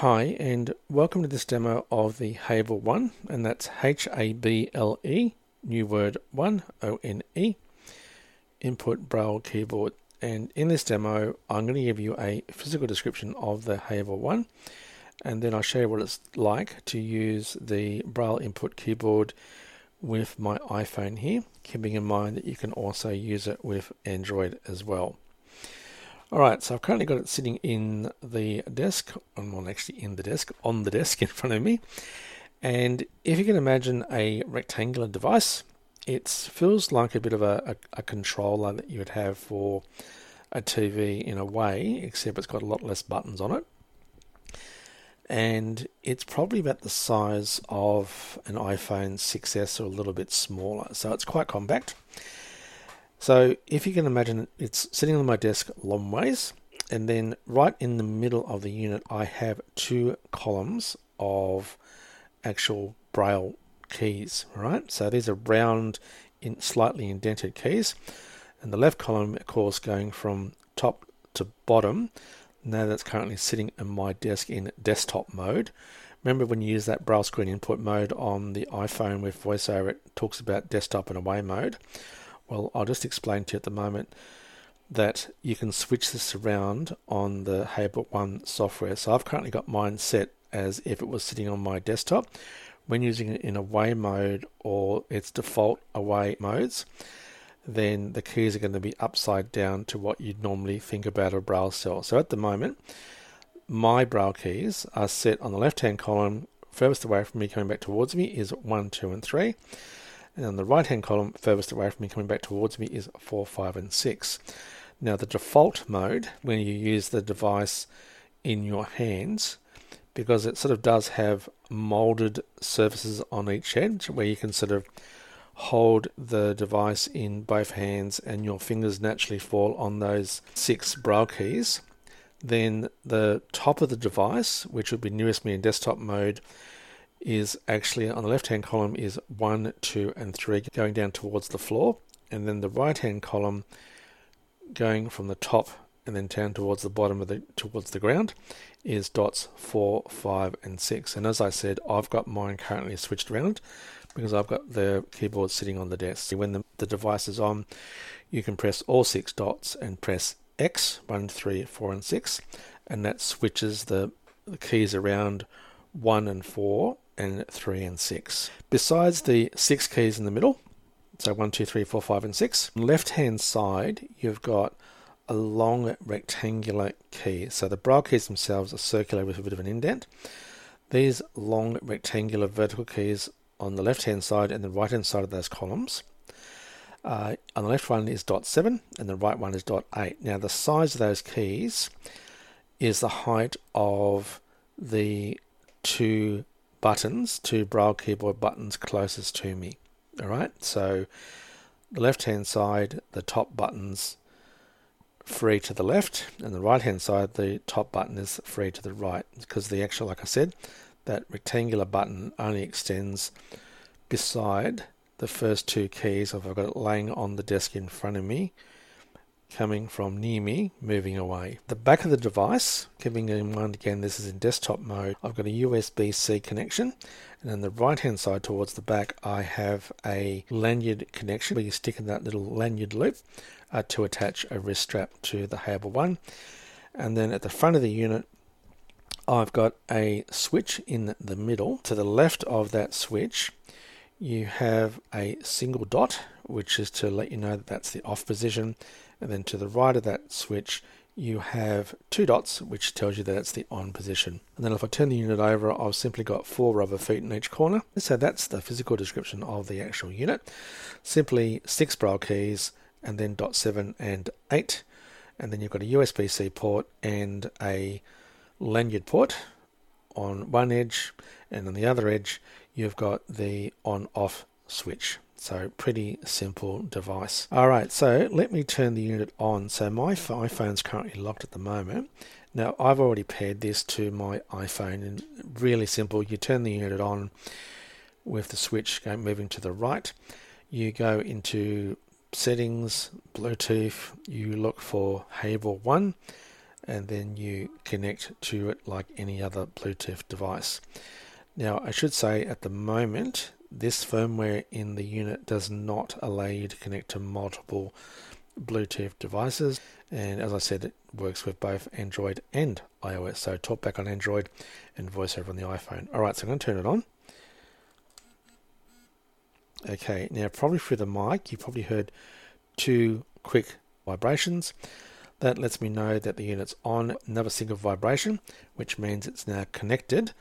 Hi, and welcome to this demo of the Hable 1, and that's H A B L E, new word 1, O N E, input braille keyboard. And in this demo, I'm going to give you a physical description of the Hable 1, and then I'll show you what it's like to use the braille input keyboard with my iPhone here, keeping in mind that you can also use it with Android as well. Alright, so I've currently got it sitting in the desk, well actually in the desk, on the desk in front of me. And if you can imagine a rectangular device, it feels like a bit of a, a, a controller that you would have for a TV in a way, except it's got a lot less buttons on it. And it's probably about the size of an iPhone 6S or a little bit smaller, so it's quite compact. So if you can imagine it's sitting on my desk long ways, and then right in the middle of the unit, I have two columns of actual braille keys, right? So these are round, in slightly indented keys, and the left column, of course, going from top to bottom. Now that's currently sitting in my desk in desktop mode. Remember when you use that braille screen input mode on the iPhone with VoiceOver, it talks about desktop and away mode. Well, I'll just explain to you at the moment that you can switch this around on the Hable 1 software. So I've currently got mine set as if it was sitting on my desktop. When using it in away mode or its default away modes, then the keys are going to be upside down to what you'd normally think about a braille cell. So at the moment, my braille keys are set on the left hand column, furthest away from me coming back towards me is 1, 2, and 3. And on the right hand column, furthest away from me coming back towards me is 4, 5, and 6. Now, the default mode, when you use the device in your hands, because it sort of does have molded surfaces on each edge where you can sort of hold the device in both hands and your fingers naturally fall on those six braille keys. Then the top of the device, which would be nearest me in desktop mode, is actually on the left hand column is 1, 2, and 3 going down towards the floor. And then the right hand column going from the top and then down towards the bottom of the towards the ground is dots 4, 5, and 6. And as I said, I've got mine currently switched around because I've got the keyboard sitting on the desk. When the, the device is on, you can press all six dots and press X, 1, 3, 4, and 6, and that switches the, the keys around 1 and 4 and 3 and 6. Besides the six keys in the middle, so 1, 2, 3, 4, 5, and 6, left hand side you've got a long rectangular key. So the braille keys themselves are circular with a bit of an indent. These long rectangular vertical keys on the left hand side and the right hand side of those columns. Uh, on the left one is dot 7 and the right one is dot 8. Now the size of those keys is the height of the two buttons, two Braille keyboard buttons closest to me. All right, so the left hand side, the top buttons free to the left, and the right hand side, the top button is free to the right because the actual, like I said, that rectangular button only extends beside the first two keys. If I've got it laying on the desk in front of me, coming from near me, moving away. The back of the device, keeping in mind again this is in desktop mode, I've got a USB-C connection and on the right hand side towards the back I have a lanyard connection where you stick in that little lanyard loop uh, to attach a wrist strap to the Hable 1 and then at the front of the unit I've got a switch in the middle. To the left of that switch you have a single dot which is to let you know that that's the off position. And then to the right of that switch you have two dots which tells you that it's the on position. And then if I turn the unit over I've simply got four rubber feet in each corner. So that's the physical description of the actual unit. Simply six braille keys and then dot 7 and 8 and then you've got a USB-C port and a lanyard port on one edge and on the other edge you've got the on off switch so pretty simple device. All right, so let me turn the unit on. So my iPhone's currently locked at the moment. Now I've already paired this to my iPhone and really simple. You turn the unit on with the switch moving to the right. You go into settings, Bluetooth, you look for Hable 1 and then you connect to it like any other Bluetooth device. Now, I should say at the moment, this firmware in the unit does not allow you to connect to multiple Bluetooth devices, and as I said, it works with both Android and iOS. So, talkback on Android and voiceover on the iPhone. All right, so I'm going to turn it on. Okay, now probably through the mic, you probably heard two quick vibrations. That lets me know that the unit's on another single vibration, which means it's now connected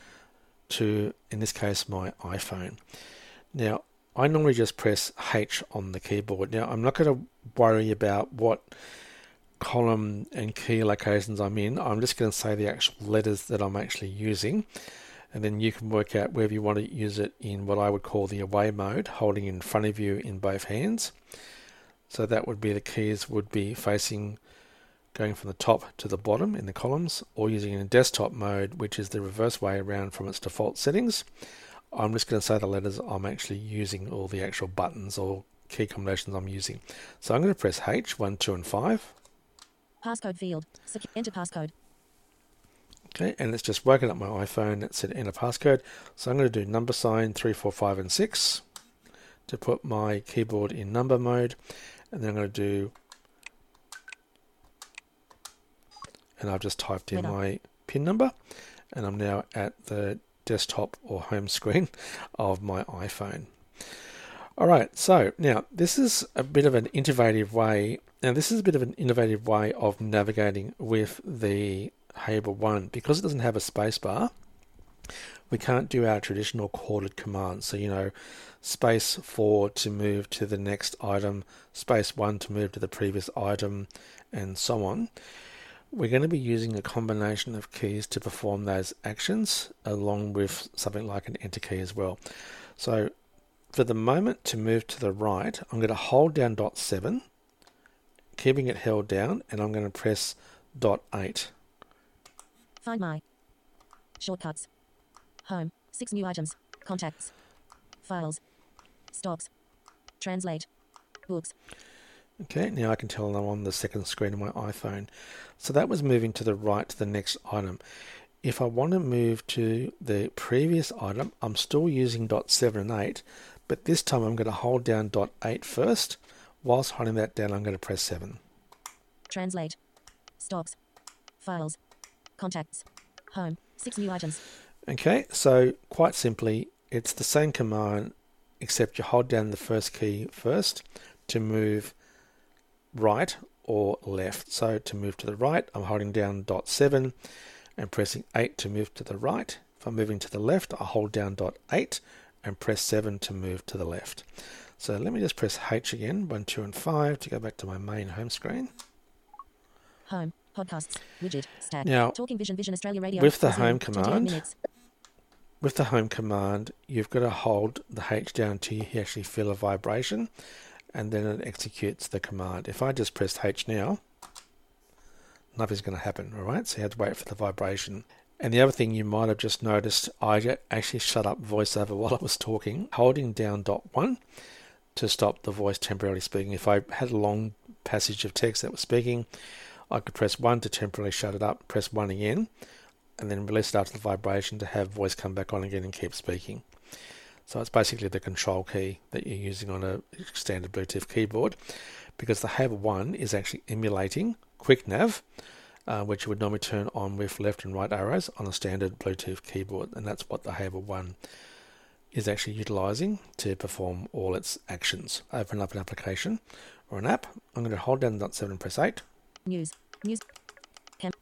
to, in this case, my iPhone. Now, I normally just press H on the keyboard. Now, I'm not going to worry about what column and key locations I'm in. I'm just going to say the actual letters that I'm actually using. And then you can work out whether you want to use it in what I would call the away mode, holding in front of you in both hands. So that would be the keys would be facing going from the top to the bottom in the columns or using in desktop mode, which is the reverse way around from its default settings. I'm just going to say the letters I'm actually using or the actual buttons or key combinations I'm using. So I'm going to press H, 1, 2, and 5. Passcode field. enter passcode. Okay, and it's just working up my iPhone. It said enter passcode. So I'm going to do number sign 3, 4, 5, and 6 to put my keyboard in number mode. And then I'm going to do and I've just typed in my PIN number and I'm now at the desktop or home screen of my iPhone. All right, so now this is a bit of an innovative way. Now, this is a bit of an innovative way of navigating with the Hable 1 because it doesn't have a spacebar. We can't do our traditional chorded commands. So, you know, space 4 to move to the next item, space 1 to move to the previous item, and so on we're going to be using a combination of keys to perform those actions along with something like an enter key as well. So for the moment to move to the right, I'm going to hold down dot 7, keeping it held down, and I'm going to press dot 8. Find my shortcuts. Home. Six new items. Contacts. Files. Stocks. Translate. Books. Okay, now I can tell I'm on the second screen of my iPhone. So that was moving to the right to the next item. If I want to move to the previous item, I'm still using dot 7 and 8, but this time I'm going to hold down dot 8 first. Whilst holding that down, I'm going to press 7. Translate. Stocks. Files. Contacts. Home. Six new items. Okay, so quite simply, it's the same command except you hold down the first key first to move right or left. So to move to the right, I'm holding down dot 7 and pressing 8 to move to the right. If I'm moving to the left, I hold down dot 8 and press 7 to move to the left. So let me just press H again, 1, 2, and 5 to go back to my main home screen. Home, podcasts, widget, stack, now, talking vision, vision Australia radio. With the home command, with the home command, you've got to hold the H down until you actually feel a vibration and then it executes the command. If I just press H now, nothing's going to happen, all right? So you have to wait for the vibration. And the other thing you might have just noticed, I actually shut up voiceover while I was talking, holding down dot one to stop the voice temporarily speaking. If I had a long passage of text that was speaking, I could press one to temporarily shut it up, press one again, and then release it after the vibration to have voice come back on again and keep speaking. So it's basically the control key that you're using on a standard Bluetooth keyboard because the Hable 1 is actually emulating QuickNav, uh, which you would normally turn on with left and right arrows on a standard Bluetooth keyboard. And that's what the Hable 1 is actually utilizing to perform all its actions. Open up an application or an app. I'm going to hold down dot 7 and press 8. News. News.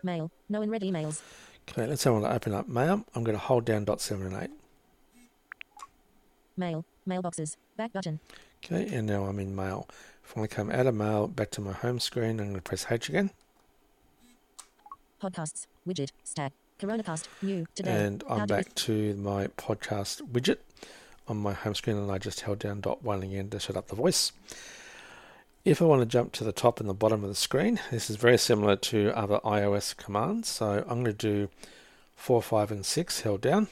Mail. No unread emails. Okay, let's say I want to open up mail. I'm going to hold down dot 7 and 8. Mail. Mailboxes. Back button. Okay, and now I'm in mail. If I want to come out of mail, back to my home screen, I'm going to press H again. Podcasts. Widget. Stack. CoronaCast. New. Today. And I'm back to my podcast widget on my home screen, and I just held down dot one again to set up the voice. If I want to jump to the top and the bottom of the screen, this is very similar to other iOS commands. So I'm going to do 4, 5, and 6 held down.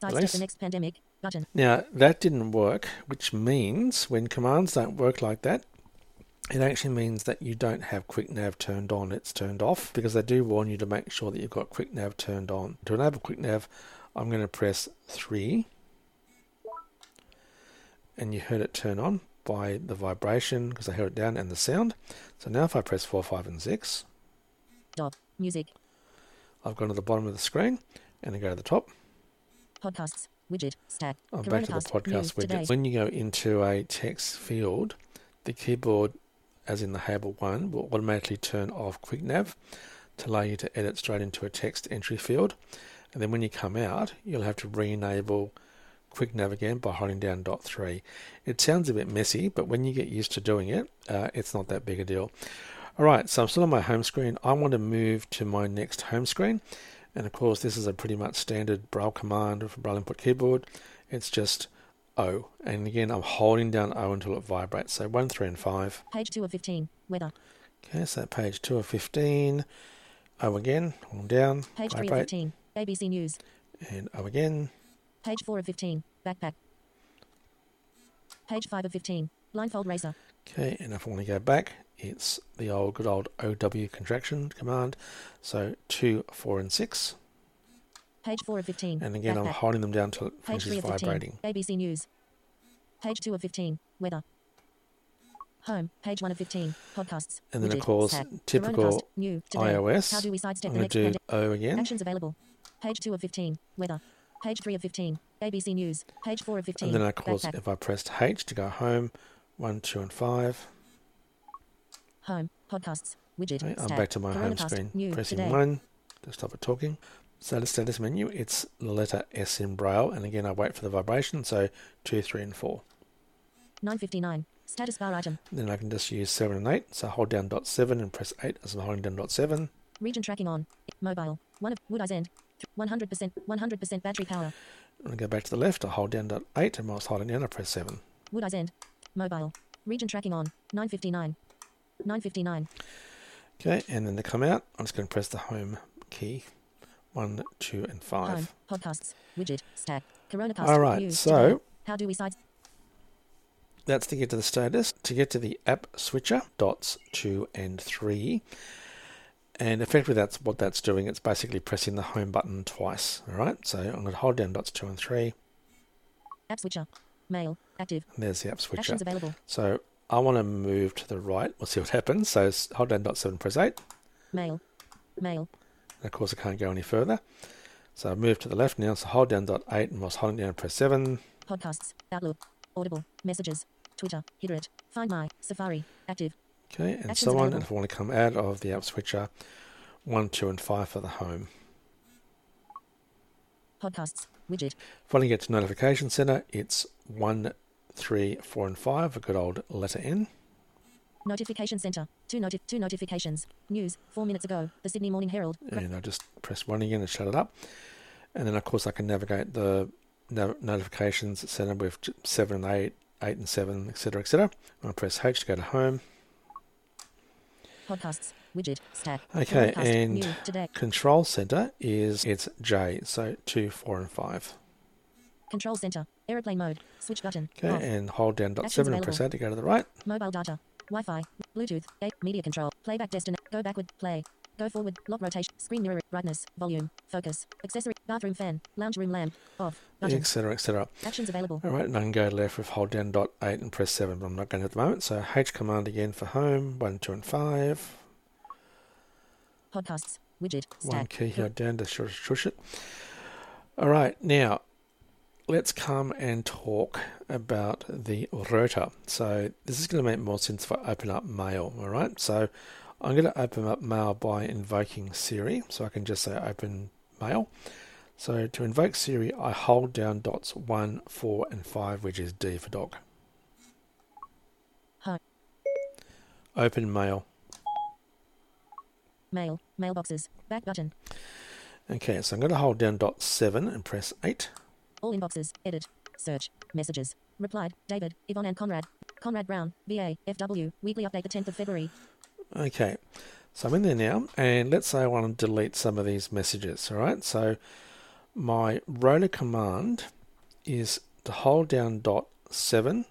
Sidestep the next pandemic. Button. Now, that didn't work, which means when commands don't work like that, it actually means that you don't have quick nav turned on it's turned off because they do warn you to make sure that you've got quick nav turned on to enable quick nav i'm going to press 3 and you heard it turn on by the vibration because i held it down and the sound so now if i press 4 5 and 6 Dot. Music. i've gone to the bottom of the screen and i go to the top Podcasts. Widget. Stack. I'm back to the podcast widget. today. When you go into a text field, the keyboard, as in the Hable one, will automatically turn off QuickNav to allow you to edit straight into a text entry field. And then when you come out, you'll have to re-enable QuickNav again by holding down dot three. It sounds a bit messy, but when you get used to doing it, uh, it's not that big a deal. All right, so I'm still on my home screen. I want to move to my next home screen. And of course, this is a pretty much standard Braille command for Braille input keyboard. It's just O. And again, I'm holding down O until it vibrates. So 1, 3, and 5. Page 2 of 15. Weather. Okay, so page 2 of 15. O again, hold down, Page 3 of 15. ABC News. and O again. Page 4 of 15. Backpack. Page 5 of 15. Blindfold racer. Okay, and if I want to go back, it's the old good old OW contraction command. So 2, 4, and 6. Page 4 of 15. And again, I'm holding them down until it Page 3 finishes of 15. vibrating. ABC News. Page 2 of 15. Weather. Home. Page 1 of 15. Podcasts. And then, of course, typical New. Today. iOS. How do we sidestep I'm the next do pandemic? O again. Actions available. Page 2 of 15. Weather. Page 3 of 15. ABC News. Page 4 of 15. And then, of course, Backpack. if I pressed H to go home, 1, 2, and 5. Home. Podcasts. Widget. Okay, I'm back to my home screen. New. Pressing Today. 1 to stop it talking. So the status menu, it's the letter S in Braille. And again, I wait for the vibration. So 2, 3, and 4. 959. Status bar item. Then I can just use 7 and 8. So hold down dot 7 and press 8 as I'm holding down dot 7. Region tracking on. Mobile. One of Wood Eyes End. 100%. 100% battery power. And I go back to the left, I hold down dot 8 and whilst holding down, I press 7. Wood Eyes End. Mobile. Region tracking on. 959. 959. Okay, and then to come out, I'm just going to press the home key. 1, 2, and 5. Home. Podcasts. Widget. Stack. Coronacast. All right, News. so Today. How do we side? That's to get to the status. To get to the app switcher, dots 2 and 3. And effectively, that's what that's doing. It's basically pressing the home button twice. All right, so I'm going to hold down dots 2 and 3. App switcher. Mail. Active. And there's the app switcher. Actions available. So I want to move to the right. We'll see what happens. So hold down dot 7, press 8. Mail. Mail. And of course, I can't go any further. So I move to the left now. So hold down dot 8 and whilst holding down, press 7. Podcasts. Outlook. Audible. Messages. Twitter. Hit Find My. Safari. Active. Okay, and Actions so on. available. And if I want to come out of the app switcher, 1, 2, and 5 for the home. Podcasts. Widget. If I want to get to Notification Center, it's 1, 3, 4, and 5, a good old letter N. Notification Center. Two, noti- two notifications. News. Four minutes ago. The Sydney Morning Herald. And I just press 1 again and shut it up. And then, of course, I can navigate the no- Notifications Center with 7 and 8, 8 and 7, etc., etc. I press H to go to home. Podcasts. Widget. Stack. Okay, Coronacast. and. Control Center is it's J, so 2, 4, and 5. Control Center. Aeroplane mode. Switch button. Okay, Off. and hold down dot 7 and press. A to go to the right. Mobile data. Wi-Fi. Bluetooth. A. Media control. Playback destination. Go backward. Play. Go forward. Lock rotation. Screen mirror. Brightness. Volume. Focus. Accessory. Bathroom fan. Lounge room lamp. Off. Button. etc., etc. Actions available. All right, and I can go left with hold down dot 8 and press 7, but I'm not going to at the moment. So H command again for home, 1, 2, and 5. Podcasts. Widget. Stack. One key here down to shush, shush it. All right, now let's come and talk about the rotor. So this is going to make more sense if I open up Mail. All right, so I'm going to open up Mail by invoking Siri. So I can just say open Mail. So to invoke Siri, I hold down dots 1, 4, and 5, which is D for dog. Home. Open Mail. Mail. Mailboxes. Back button. Okay, so I'm going to hold down dot 7 and press 8. All inboxes. Edit. Search. Messages. Replied. David. Yvonne and Conrad. Conrad Brown. VA. FW. Weekly update the 10th of February. Okay, so I'm in there now, and let's say I want to delete some of these messages. All right, so my roller command is to hold down dot seven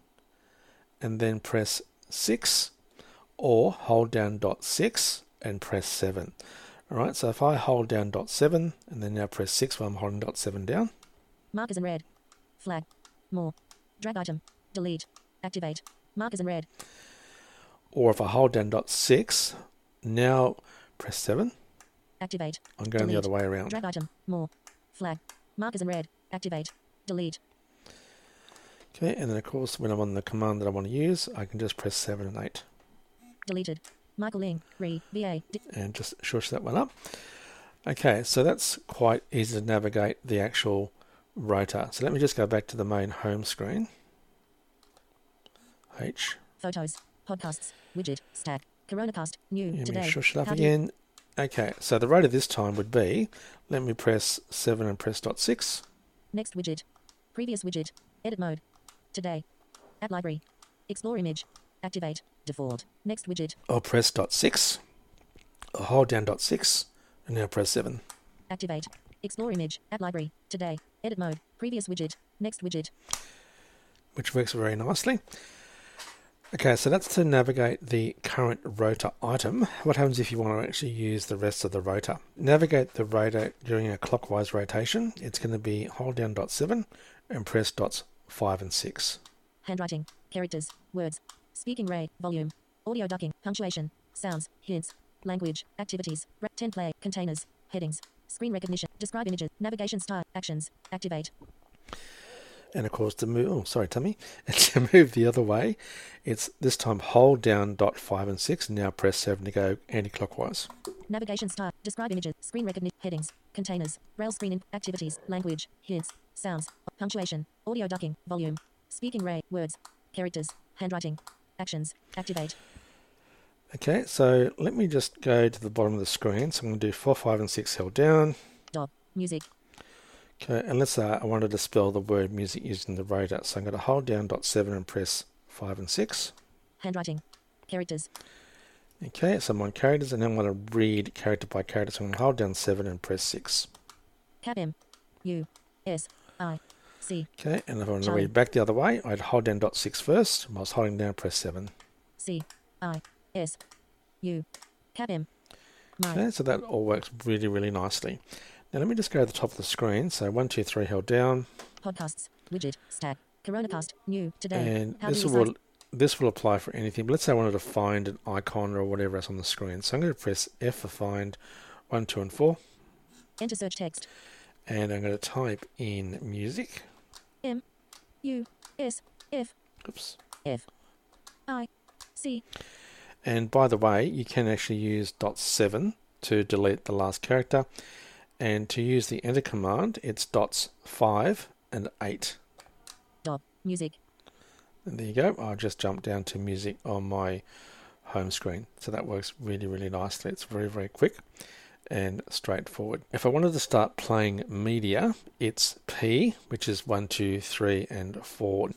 and then press six, or hold down dot 6 and press 7. Alright, so if I hold down dot 7 and then now press 6 while I'm holding dot 7 down, Markers in red. Flag. More. Drag item. Delete. Activate. Markers in red. or if I hold down dot 6, now press 7, Activate. I'm going the other way around. Drag item. More. Flag. Markers in red. Activate. Delete. Okay, and then of course when I'm on the command that I want to use, I can just press 7 and 8 Deleted. Michael Ling. Re. VA. Di- and just shush that one up. Okay, so that's quite easy to navigate the actual rotor. So let me just go back to the main home screen. H. photos. Podcasts. Widget. Stack. Coronacast. New. Let today. shush it up How again. Okay, so the rotor this time would be, let me press 7 and press dot 6. Next widget. Previous widget. Edit mode. Today. At library. Explore image. Activate. Default. Next widget. I'll press dot 6. I'll hold down dot 6 and now press 7. Activate. Explore image. At library. Today. Edit mode. Previous widget. Next widget. which works very nicely. Okay, so that's to navigate the current rotor item. What happens if you want to actually use the rest of the rotor? Navigate the rotor during a clockwise rotation. It's going to be hold down dot 7 and press dots 5 and 6. Handwriting. Characters. Words. Speaking rate. Volume. Audio ducking. Punctuation. Sounds. Hints. Language. Activities. Ra- 10 play. Containers. Headings. Screen recognition. Describe images. Navigation style. Actions. Activate. And of course, to move, oh, sorry, Tummy, to move the other way, it's this time hold down dot 5 and 6 and now press 7 to go anti clockwise. Navigation style. Describe images. Screen recognition. Headings. Containers. Rail screen. in- Activities. Language. Hints. Sounds. Punctuation. Audio ducking. Volume. Speaking rate. Words. Characters. Handwriting. Actions. Activate. Okay, so let me just go to the bottom of the screen. So I'm going to do 4, 5, and 6 held down. Dob. Music. Okay, and let's say I wanted to spell the word music using the rotor. So I'm going to hold down dot 7 and press 5 and 6. Handwriting. Characters. Okay, so I'm on characters, and then I'm going to read character by character. So I'm going to hold down 7 and press 6. Cap M. U. S. I. C. Okay, and if I want to read back the other way, I'd hold down dot 6 first. Whilst holding down, press 7. C. I. S. U. Cap M. My. Okay, so that all works really, really nicely. Now let me just go to the top of the screen. So one, two, three, held down, Podcasts. Widget. Stack. Coronacast. New. Today. and How this will this will apply for anything. But let's say I wanted to find an icon or whatever else on the screen. So I'm going to press F for find 1, 2, and 4. Enter search text. and I'm going to type in music. M. U. S. F. Oops. F. I. C. And by the way, you can actually use dot seven to delete the last character, and to use the enter command, it's dots five and eight. Dob. Music. And there you go. I'll just jump down to music on my home screen. So that works really, really nicely. It's very, very quick and straightforward. If I wanted to start playing media, it's P, which is one, two, three, and four.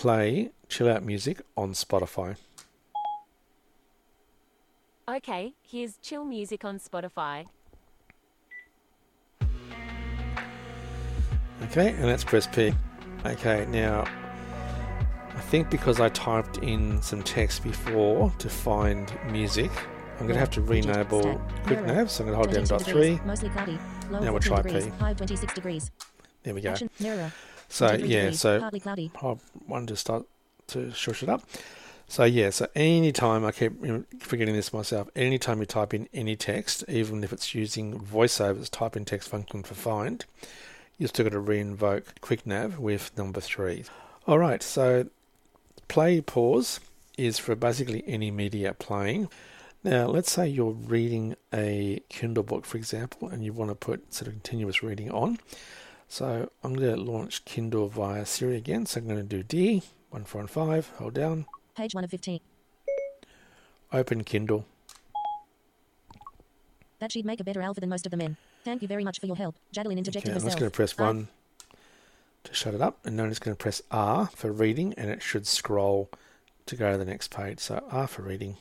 Play chill out music on Spotify. Okay, here's chill music on Spotify. Okay, and let's press P. Okay, now I think because I typed in some text before to find music, I'm going to have to re-enable quick nav. So I'm going to hold down dot three. Mostly Now we'll try. P. 26 degrees. There we go. So 23 yeah, degrees, so Partly cloudy. I wanted to start to shush it up. So yeah, so anytime I keep forgetting this myself, anytime you type in any text, even if it's using voiceover's type in text function for find, you're still got to re-invoke QuickNav with number three. All right, so play pause is for basically any media playing. Now, let's say you're reading a Kindle book, for example, and you want to put sort of continuous reading on. So I'm going to launch Kindle via Siri again. So I'm going to do D, 1, 4, and 5, hold down, Page 1 of 15. open Kindle. That she'd make a better alpha than most of the men. Thank you very much for your help. Jadeline interjected Okay, I'm just herself. going to press I- 1 to shut it up, and then I'm just going to press R for reading, and it should scroll to go to the next page. So R for reading.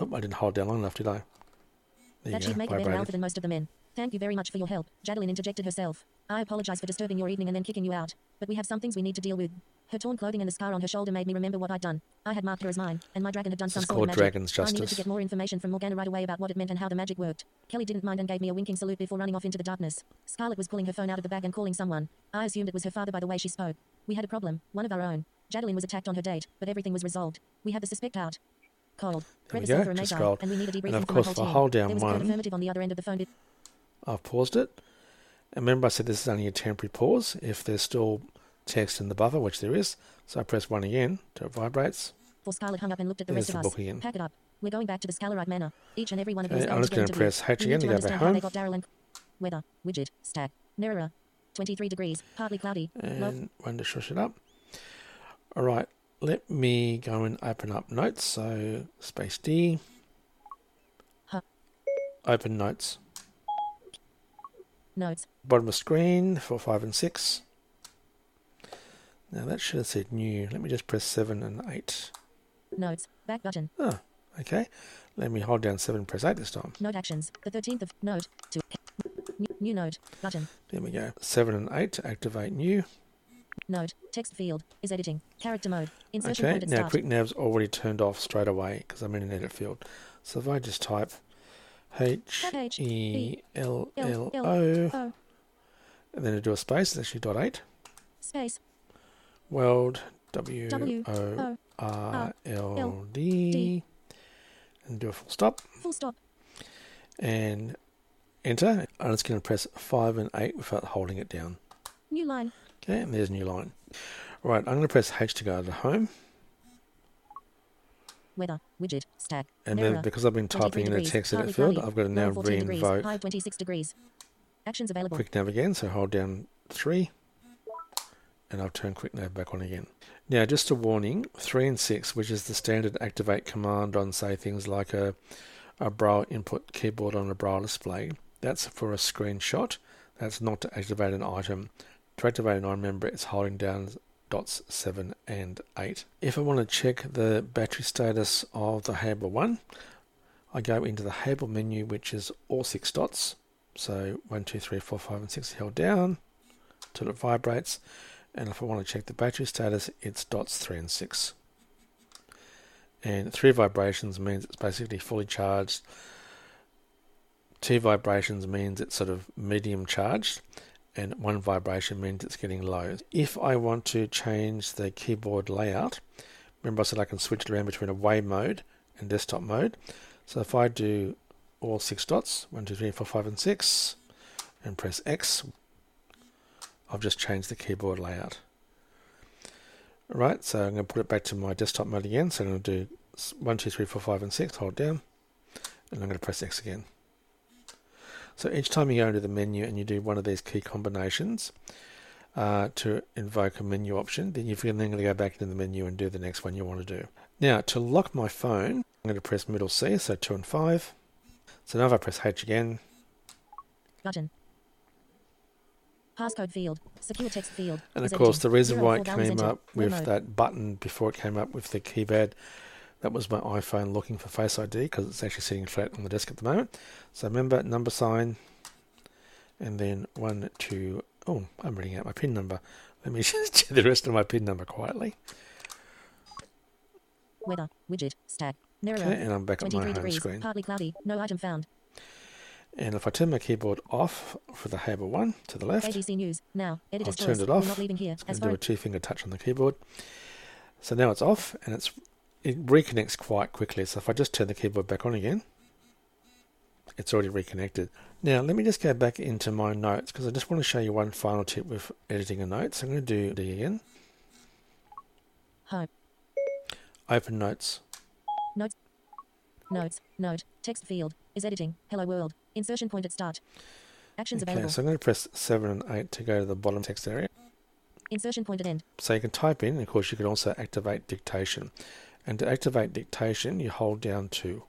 Oh, I didn't hold down long enough, did I? There That you she'd go, make a better vibrated. alpha than most of the men. Thank you very much for your help. Jadeline interjected herself. I apologize for disturbing your evening and then kicking you out. But we have some things we need to deal with. Her torn clothing and the scar on her shoulder made me remember what I'd done. I had marked her as mine, and my dragon had done some sort of magic. I needed to get more information from Morgana right away about what it meant and how the magic worked. Kelly didn't mind and gave me a winking salute before running off into the darkness. Scarlet was pulling her phone out of the bag and calling someone. I assumed it was her father by the way she spoke. We had a problem, one of our own. Jadeline was attacked on her date, but everything was resolved. We have the suspect out. Cold. There we go, just and we need a And debriefing of course, the whole I team. hold there was one- affirmative on the other end of the phone. I've paused it. And remember, I said this is only a temporary pause if there's still text in the buffer, which there is. So I press one again till it vibrates. For Scarlet hung up and looked at the There's rest the of us. book again. Pack it up. We're going back to the Scalarite Manor. Each and every one of these I'm just going to press H again to to go back home. they got Daryl and weather widget stack mirror 23 degrees partly cloudy And one to shush it up. All right, let me go and open up notes. So space D. Huh. Open notes. Notes Bottom of screen for five and six. Now that should have said new. Let me just press seven and eight. notes back button Oh, okay. Let me hold down seven and press eight this time. note actions the 13th of note to new, new note button There we go. Seven and eight to activate new. note text field is editing character mode insertion Okay, point at now start quick nav's already turned off straight away because I'm in an edit field. So if I just type H E L L O and then I do a space, it's actually dot eight. space World W O R L D and do a full stop full stop and enter. I'm just going to press five and eight without holding it down. new line Okay, and there's a new line. Right, I'm going to press H to go to home. Weather widget stack And then because I've been 23 typing in a text edit field, I've got to now 14 degrees re-invoke high 26 degrees actions available quick nav again. So hold down three and I'll turn quick nav back on again. Now, just a warning, three and six, which is the standard activate command on say things like a, a braille input keyboard on a braille display, that's for a screenshot. That's not to activate an item. To activate an item, remember it's holding down dots 7 and 8. If I want to check the battery status of the Hable 1, I go into the Hable menu, which is all six dots. So 1, 2, 3, 4, 5, and 6 held down till it vibrates. And if I want to check the battery status, it's dots 3 and 6. And 3 vibrations means it's basically fully charged. 2 vibrations means it's sort of medium charged. And 1 vibration means it's getting low. If I want to change the keyboard layout, remember I said I can switch it around between away mode and desktop mode. So if I do all six dots, 1, 2, 3, 4, 5, and 6, and press X, I've just changed the keyboard layout. Alright, so I'm going to put it back to my desktop mode again. So I'm going to do 1, 2, 3, 4, 5, and 6, hold down, and I'm going to press X again. So each time you go into the menu and you do one of these key combinations uh, to invoke a menu option, then you're then going to go back into the menu and do the next one you want to do. Now, to lock my phone, I'm going to press middle C, so 2 and 5. So now if I press H again, Button. Passcode field. Secure text field. And of course, the reason why it came up with that button before it came up with the keypad, that was my iPhone looking for Face ID because it's actually sitting flat on the desk at the moment. So remember, number sign, and then one, two, oh, I'm reading out my PIN number. Let me just check the rest of my PIN number quietly. Weather. Widget. Stack. Mirror. Okay, and I'm back at my 23 home degrees. screen. Partly cloudy. No item found. And if I turn my keyboard off for the Hable one to the left, ABC News. Now. I've turned it off. not leaving here. As do a two finger touch on the keyboard. So now it's off and it's it reconnects quite quickly. So if I just turn the keyboard back on again, it's already reconnected. Now let me just go back into my notes because I just want to show you one final tip with editing a note. So I'm going to do D again. Home. Open notes. Notes. Notes. Note. Text field. Is editing. Hello world. Insertion point at start. Actions Okay, available. so I'm going to press 7 and 8 to go to the bottom text area. Insertion point at end. So you can type in, of course, you can also activate dictation. And to activate dictation, you hold down 2.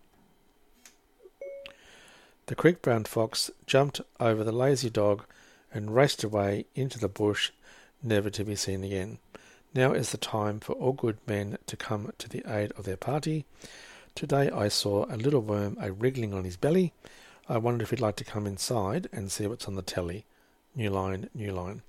The creek brown fox jumped over the lazy dog and raced away into the bush, never to be seen again. Now is the time for all good men to come to the aid of their party. Today I saw a little worm a wriggling on his belly. I wondered if he'd like to come inside and see what's on the telly. New line, new line.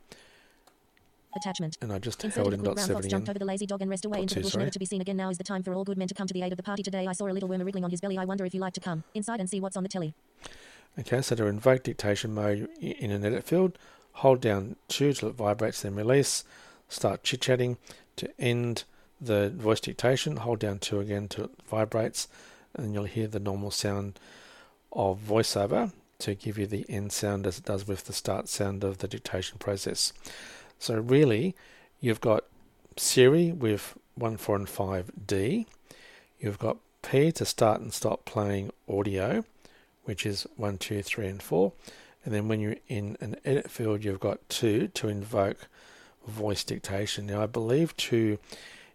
Attachment. And I just Inserted held in dot seven fox jumped over the lazy dog and rest away into the two, bush sorry. never to be seen again. Now is the time for all good men to come to the aid of the party today. I saw a little worm wriggling on his belly. I wonder if you like to come inside and see what's on the telly. Okay, so to invoke dictation mode in an edit field, hold down 2 till it vibrates, then release. Start chit chatting. To end the voice dictation, hold down 2 again till it vibrates, and you'll hear the normal sound of voiceover to give you the end sound as it does with the start sound of the dictation process. So, really, you've got Siri with 1, 4, and 5D. You've got P to start and stop playing audio which is one, two, three, and four. And then when you're in an edit field, you've got two to invoke voice dictation. Now, I believe two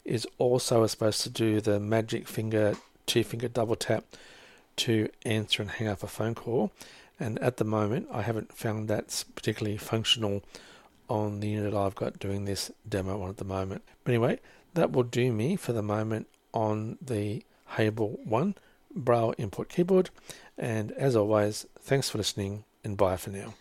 is also supposed to do the magic finger, two finger double tap to answer and hang up a phone call. And at the moment, I haven't found that's particularly functional on the unit I've got doing this demo on at the moment. But anyway, that will do me for the moment on the Hable 1 Braille input keyboard. And as always, thanks for listening and bye for now.